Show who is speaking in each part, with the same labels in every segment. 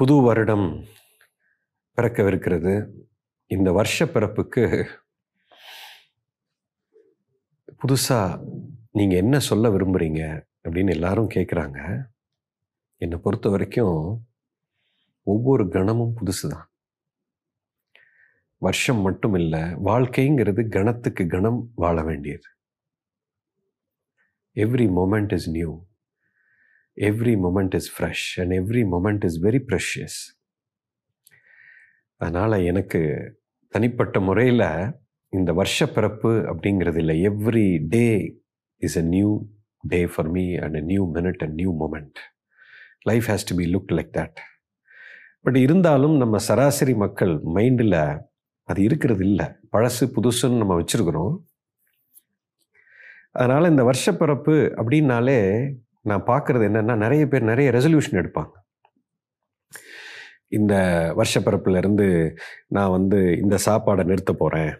Speaker 1: புது வருடம் பிறக்கவிருக்கிறது. இந்த வருஷ பிறப்புக்கு புதுசாக நீங்கள் என்ன சொல்ல விரும்புகிறீங்க அப்படின்னு எல்லாரும் கேட்குறாங்க என்னை பொறுத்த வரைக்கும் ஒவ்வொரு கணமும் புதுசு தான் வருஷம் மட்டும் இல்லை வாழ்க்கைங்கிறது கணத்துக்கு கணம் வாழ வேண்டியது. Every moment is new every moment is fresh and every moment is very precious அதனால் எனக்கு தனிப்பட்ட முறையில் இந்த வருஷ பிறப்பு அப்படிங்கிறது இல்லை every day is a new day for me and a new minute and new moment life has to be look like that but இருந்தாலும் நம்ம சராசரி மக்கள் மைண்டில் அது இருக்கிறது இல்லை. பழசு புதுசுன்னு நம்ம வச்சுருக்குறோம். அதனால் இந்த வருஷப்பிறப்பு அப்படின்னாலே நான் பார்க்குறது என்னென்னா நிறைய பேர் நிறைய ரெசல்யூஷன் எடுப்பாங்க. இந்த வருஷப்பிறப்புலேருந்து நான் வந்து இந்த சாப்பாடை நிறுத்த போகிறேன்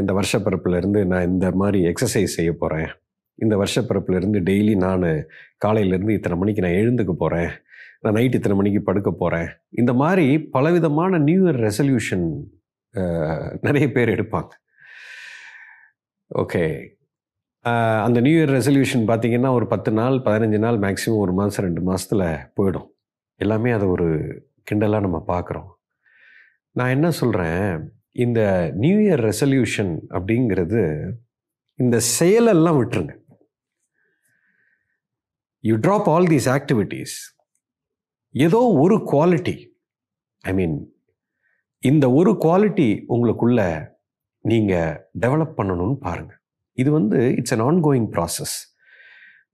Speaker 1: இந்த வருஷப்பிறப்புலேருந்து நான் இந்த மாதிரி எக்ஸசைஸ் செய்ய போகிறேன் இந்த வருஷப்பிறப்புலேருந்து டெய்லி நான் காலையிலேருந்து இத்தனை மணிக்கு நான் எழுந்துக்க போகிறேன் நான் நைட் இத்தனை மணிக்கு படுக்க போகிறேன் இந்த மாதிரி பலவிதமான நியூ இயர் ரெசல்யூஷன் நிறைய பேர் எடுப்பாங்க. ஓகே அந்த நியூ இயர் ரெசல்யூஷன் பார்த்தீங்கன்னா ஒரு பத்து நாள் பதினஞ்சு நாள் மேக்ஸிமம் ஒரு மாதம் ரெண்டு மாதத்தில் போயிடும். எல்லாமே அதை ஒரு கிண்டலாக நம்ம பார்க்குறோம் நான் என்ன சொல்கிறேன் இந்த நியூ இயர் ரெசல்யூஷன் அப்படிங்கிறது இந்த செயலெல்லாம் விட்டுருங்க. You drop all these activities ஏதோ ஒரு குவாலிட்டி ஐ மீன் இந்த ஒரு குவாலிட்டி உங்களுக்குள்ள நீங்கள் டெவலப் பண்ணணும்னு பாருங்கள் இது வந்து இட்ஸ் அன் ஆன்கோயிங் ப்ராசஸ்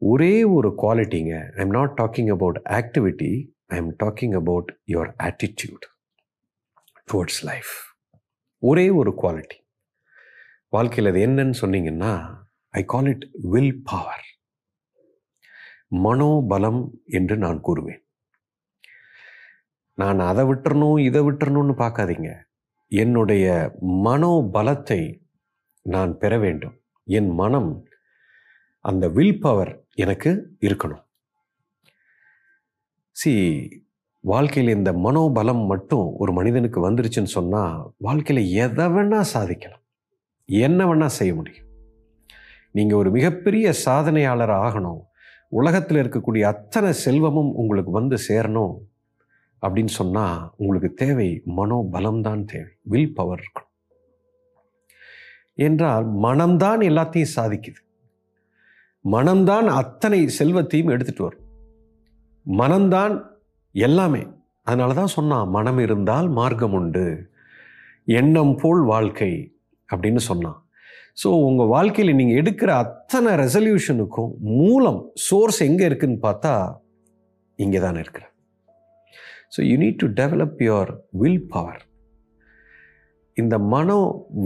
Speaker 1: ஒரே ஒரு குவாலிட்டிங்க I am not talking about activity I am talking about your attitude towards life ஒரே ஒரு குவாலிட்டி வாழ்க்கையில் அது என்னன்னு சொன்னீங்கன்னா I call it will power மனோபலம் என்று நான் கூறுவேன். நான் அதை விட்டுறணும் இதை விட்டுறணும்னு பார்க்காதீங்க. என்னுடைய மனோபலத்தை நான் பெற வேண்டும். என் மனம் அந்த வில் பவர் எனக்கு இருக்கணும். சி வாழ்க்கையில் இந்த மனோபலம் மட்டும் ஒரு மனிதனுக்கு வந்துருச்சுன்னு சொன்னால் வாழ்க்கையில் எதை வேணால் சாதிக்கலாம். என்ன வேணால் செய்ய முடியும். நீங்கள் ஒரு மிகப்பெரிய சாதனையாளர் ஆகணும். உலகத்தில் இருக்கக்கூடிய அத்தனை செல்வமும் உங்களுக்கு வந்து சேரணும் அப்படின்னு சொன்னால் உங்களுக்கு தேவை மனோபலம் தான் தேவை. வில் பவர் இருக்கணும். என்றால் மனம்தான் எல்லாத்தையும் சாதிக்குது. மனம்தான் அத்தனை செல்வத்தையும் எடுத்துட்டு வரும். மனம்தான் எல்லாமே. அதனால தான் சொன்னான் மனம் இருந்தால் மார்க்கம் உண்டு. எண்ணம் போல் வாழ்க்கை அப்படின்னு சொன்னான் ஸோ உங்கள் வாழ்க்கையில் நீங்கள் எடுக்கிற அத்தனை ரெசல்யூஷனுக்கும் மூலம் சோர்ஸ் எங்கே இருக்குதுன்னு பார்த்தா இங்கே தான் இருக்கிற so you need to develop your will power இந்த மனோ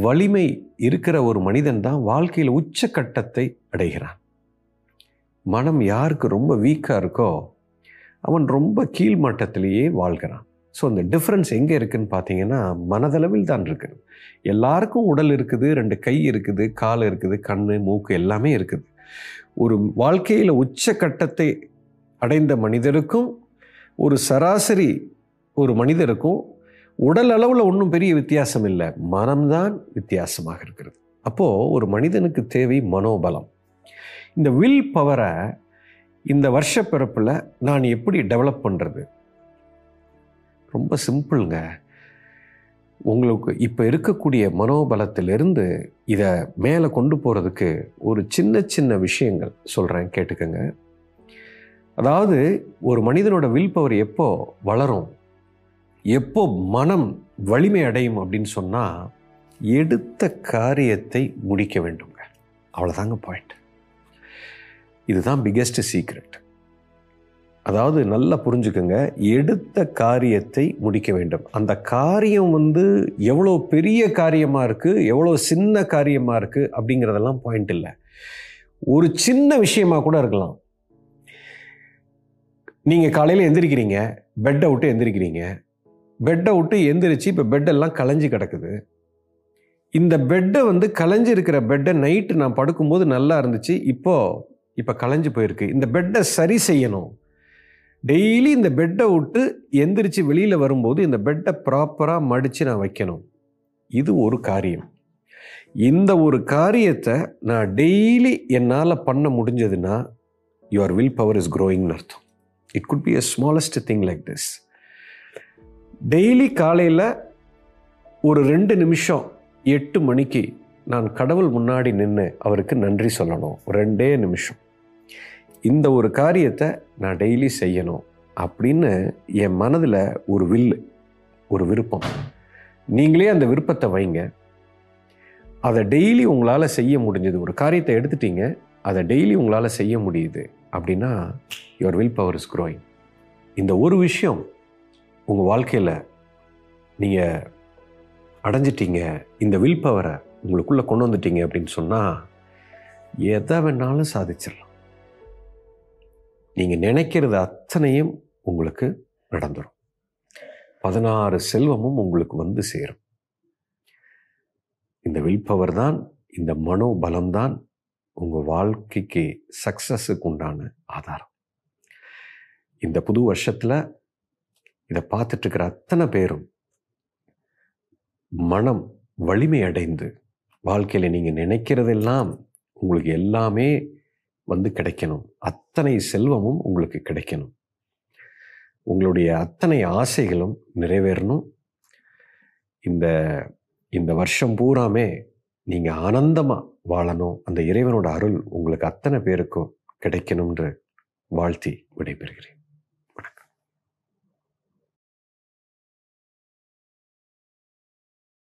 Speaker 1: வலிமை இருக்கிற ஒரு மனிதன் தான் வாழ்க்கையில் உச்சக்கட்டத்தை அடைகிறான். மனம் யாருக்கு ரொம்ப வீக்காக இருக்கோ அவன் ரொம்ப கீழ்மட்டத்திலேயே வாழ்கிறான். ஸோ அந்த டிஃப்ரென்ஸ் எங்கே இருக்குன்னு பார்த்தீங்கன்னா மனதளவில் தான் இருக்குது எல்லாருக்கும் உடல் இருக்குது ரெண்டு கை இருக்குது கால் இருக்குது கண் மூக்கு எல்லாமே இருக்குது. ஒரு வாழ்க்கையில் உச்சக்கட்டத்தை அடைந்த மனிதருக்கும் ஒரு சராசரி ஒரு மனிதருக்கும் உடல் அளவில் ஒன்றும் பெரிய வித்தியாசம் இல்லை. மனம்தான் வித்தியாசமாக இருக்கிறது. அப்போது ஒரு மனிதனுக்கு தேவை மனோபலம். இந்த வில் பவரை இந்த வருஷ பிறப்பில் நான் எப்படி டெவலப் பண்ணுறது ரொம்ப சிம்பிளுங்க உங்களுக்கு இப்போ இருக்கக்கூடிய மனோபலத்திலிருந்து இதை மேலே கொண்டு போகிறதுக்கு ஒரு சின்ன சின்ன விஷயங்கள் சொல்கிறேன் கேட்டுக்கோங்க. அதாவது ஒரு மனிதனோட வில் பவர் எப்போ வளரும்? எப்போ மனம் வலிமை அடையும் அப்படின்னு சொன்னால் எடுத்த காரியத்தை முடிக்க வேண்டுங்க. அவ்வளோதாங்க பாயிண்ட் இதுதான் பிக்கெஸ்ட் சீக்ரெட் அதாவது நல்லா புரிஞ்சுக்கோங்க எடுத்த காரியத்தை முடிக்க வேண்டும். அந்த காரியம் வந்து எவ்வளோ பெரிய காரியமாக இருக்குது எவ்வளோ சின்ன காரியமாக இருக்குது அப்படிங்கிறதெல்லாம் பாயிண்ட் இல்லை. ஒரு சின்ன விஷயமா கூட இருக்கலாம். நீங்கள் காலையில் எந்திரிக்கிறீங்க பெட்டை விட்டு எந்திரிக்கிறீங்க பெட்டை விட்டு எந்திரிச்சு இப்போ பெட்டெல்லாம் களைஞ்சி கிடக்குது. இந்த பெட்டை வந்து களைஞ்சி இருக்கிற பெட்டை நைட்டு நான் படுக்கும்போது நல்லா இருந்துச்சு. இப்போது இப்போ கலைஞ்சு போயிருக்கு. இந்த பெட்டை சரி செய்யணும். டெய்லி இந்த பெட்டை விட்டு எந்திரிச்சு வெளியில் வரும்போது இந்த பெட்டை ப்ராப்பராக மடித்து நான் வைக்கணும். இது ஒரு காரியம். இந்த ஒரு காரியத்தை நான் டெய்லி என்னால் பண்ண முடிஞ்சதுன்னா யுவர் வில் பவர் இஸ் க்ரோயிங்னு அர்த்தம். It could be a smallest thing like this daily காலையில் ஒரு ரெண்டு நிமிஷம் எட்டு மணிக்கு நான் கடவுள் முன்னாடி நின்று அவருக்கு நன்றி சொல்லணும். ரெண்டே நிமிஷம். இந்த ஒரு காரியத்தை நான் டெய்லி செய்யணும் அப்படின்னு என் மனதில் ஒரு வில்லு ஒரு விருப்பம். நீங்களே அந்த விருப்பத்தை வைங்க. அதை டெய்லி உங்களால் செய்ய முடிஞ்சது ஒரு காரியத்தை எடுத்துட்டீங்க அதை டெய்லி உங்களால் செய்ய முடியுது அப்படின்னா your will power is growing இந்த ஒரு விஷயம் உங்கள் வாழ்க்கையில் நீங்கள் அடைஞ்சிட்டீங்க இந்த வில் பவரை உங்களுக்குள்ளே கொண்டு வந்துட்டீங்க அப்படின்னு சொன்னால் எதை வேணாலும் சாதிச்சிடலாம். நீங்கள் நினைக்கிறது அத்தனையும் உங்களுக்கு நடந்துடும் பதினாறு செல்வமும் உங்களுக்கு வந்து சேரும். இந்த வில் பவர் தான் இந்த மனோபலம் தான் உங்கள் வாழ்க்கைக்கு சக்ஸஸுக்கு உண்டான ஆதாரம். இந்த புது வருஷத்தில் இதை பார்த்துட்டு இருக்கிற அத்தனை பேரும் மனம் வலிமை அடைந்து வாழ்க்கையில் நீங்கள் நினைக்கிறதெல்லாம் உங்களுக்கு எல்லாமே வந்து கிடைக்கணும். அத்தனை செல்வமும் உங்களுக்கு கிடைக்கணும். உங்களுடைய அத்தனை ஆசைகளும் நிறைவேறணும். இந்த இந்த வருஷம் பூராமே நீங்கள் ஆனந்தமாக வாழணும். அந்த இறைவனோட அருள் உங்களுக்கு அத்தனை பேருக்கும் கிடைக்கணும்ன்ற வாழ்த்தி விடைபெறுகிறேன்.